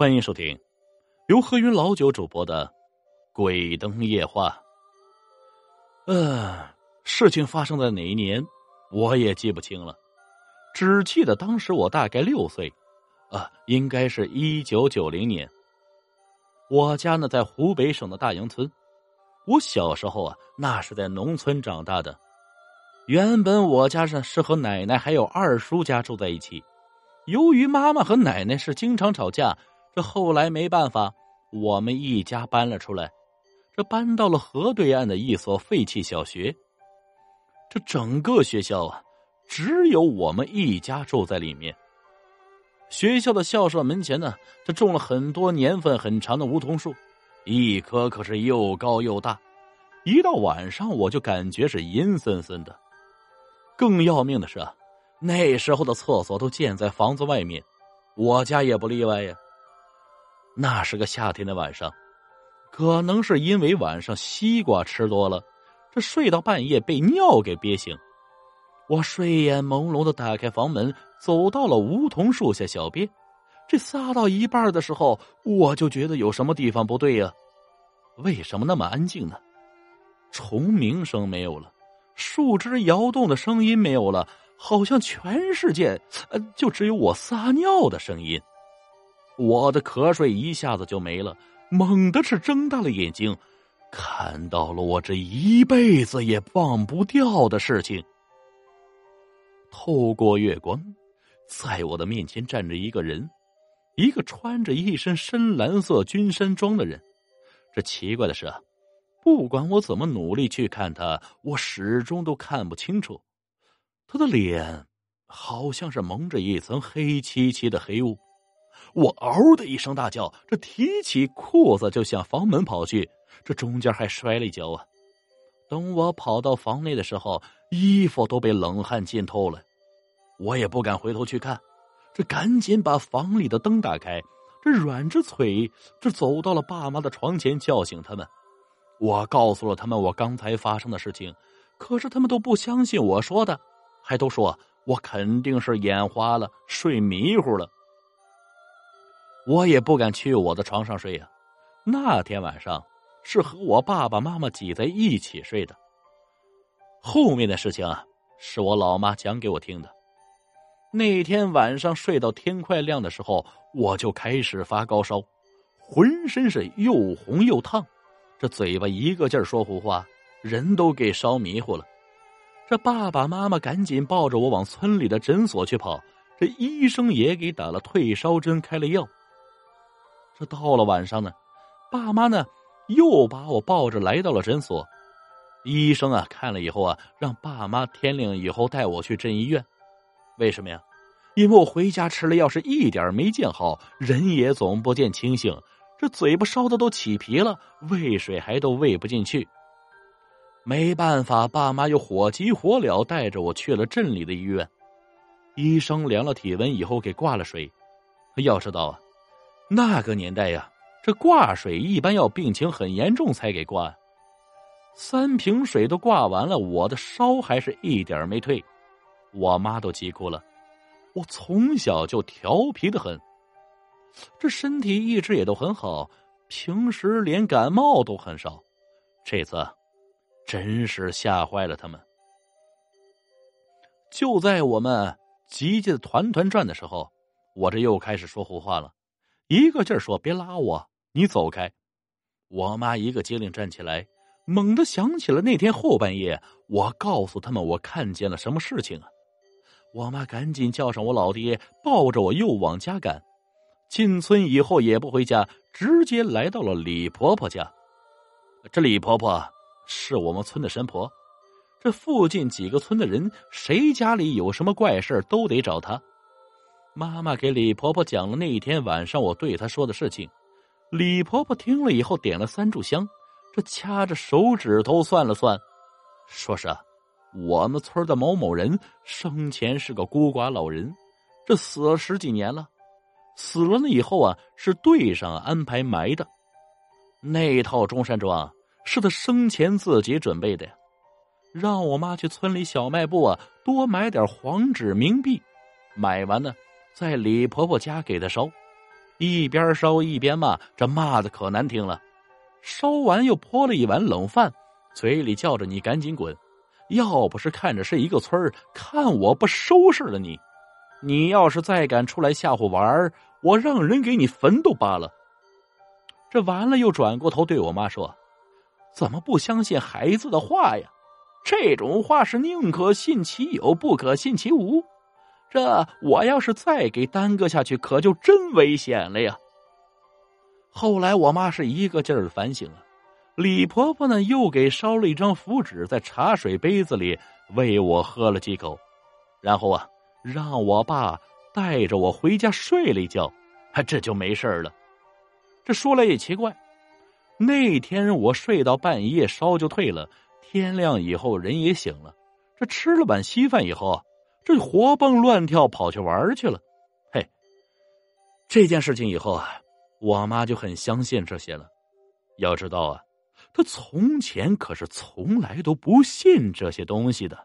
欢迎收听由何云老九主播的《鬼灯夜话》。嗯，事情发生在哪一年，我也记不清了，只记得当时我大概六岁，啊，应该是一九九零年。我家呢在湖北省的大营村，我小时候啊，那是在农村长大的。原本我家是是和奶奶还有二叔家住在一起，由于妈妈和奶奶是经常吵架。这后来没办法，我们一家搬了出来，这搬到了河对岸的一所废弃小学。这整个学校啊，只有我们一家住在里面。学校的校舍门前呢，这种了很多年份很长的梧桐树，一棵可是又高又大。一到晚上，我就感觉是阴森森的。更要命的是啊，那时候的厕所都建在房子外面，我家也不例外呀。那是个夏天的晚上，可能是因为晚上西瓜吃多了，这睡到半夜被尿给憋醒。我睡眼朦胧的打开房门，走到了梧桐树下小便。这撒到一半的时候，我就觉得有什么地方不对呀？为什么那么安静呢？虫鸣声没有了，树枝摇动的声音没有了，好像全世界呃就只有我撒尿的声音。我的瞌睡一下子就没了，猛的是睁大了眼睛，看到了我这一辈子也忘不掉的事情。透过月光，在我的面前站着一个人，一个穿着一身深蓝色军山装的人。这奇怪的是啊，不管我怎么努力去看他，我始终都看不清楚。他的脸好像是蒙着一层黑漆漆的黑雾。我嗷的一声大叫，这提起裤子就向房门跑去，这中间还摔了一跤啊！等我跑到房内的时候，衣服都被冷汗浸透了，我也不敢回头去看，这赶紧把房里的灯打开，这软着腿，这走到了爸妈的床前叫醒他们。我告诉了他们我刚才发生的事情，可是他们都不相信我说的，还都说我肯定是眼花了，睡迷糊了。我也不敢去我的床上睡呀，那天晚上是和我爸爸妈妈挤在一起睡的。后面的事情啊，是我老妈讲给我听的。那天晚上睡到天快亮的时候，我就开始发高烧，浑身是又红又烫，这嘴巴一个劲儿说胡话，人都给烧迷糊了。这爸爸妈妈赶紧抱着我往村里的诊所去跑，这医生也给打了退烧针，开了药。这到了晚上呢，爸妈呢又把我抱着来到了诊所。医生啊看了以后啊，让爸妈天亮以后带我去镇医院。为什么呀？因为我回家吃了药是一点没见好，人也总不见清醒，这嘴巴烧的都起皮了，喂水还都喂不进去。没办法，爸妈又火急火燎带着我去了镇里的医院。医生量了体温以后给挂了水。要知道啊。那个年代呀，这挂水一般要病情很严重才给挂。三瓶水都挂完了，我的烧还是一点没退，我妈都急哭了。我从小就调皮的很，这身体一直也都很好，平时连感冒都很少。这次真是吓坏了他们。就在我们急急的团团转的时候，我这又开始说胡话了。一个劲儿说：“别拉我，你走开！”我妈一个机灵站起来，猛地想起了那天后半夜，我告诉他们我看见了什么事情啊！我妈赶紧叫上我老爹，抱着我又往家赶。进村以后也不回家，直接来到了李婆婆家。这李婆婆是我们村的神婆，这附近几个村的人谁家里有什么怪事都得找她。妈妈给李婆婆讲了那一天晚上我对她说的事情，李婆婆听了以后点了三炷香，这掐着手指头算了算，说是我们村的某某人生前是个孤寡老人，这死了十几年了，死了那以后啊是队上安排埋的，那套中山装是他生前自己准备的呀，让我妈去村里小卖部啊多买点黄纸冥币，买完呢。在李婆婆家给她烧，一边烧一边骂，这骂的可难听了。烧完又泼了一碗冷饭，嘴里叫着：“你赶紧滚！要不是看着是一个村儿，看我不收拾了你！你要是再敢出来吓唬玩儿，我让人给你坟都扒了。”这完了，又转过头对我妈说：“怎么不相信孩子的话呀？这种话是宁可信其有，不可信其无。这我要是再给耽搁下去，可就真危险了呀！”后来我妈是一个劲儿反省啊，李婆婆呢又给烧了一张符纸在茶水杯子里喂我喝了几口，然后啊让我爸带着我回家睡了一觉，这就没事了。这说来也奇怪，那天我睡到半夜，烧就退了，天亮以后人也醒了，这吃了碗稀饭以后，这活蹦乱跳跑去玩去了。嘿，这件事情以后啊。我妈就很相信这些了，要知道啊，她从前可是从来都不信这些东西的。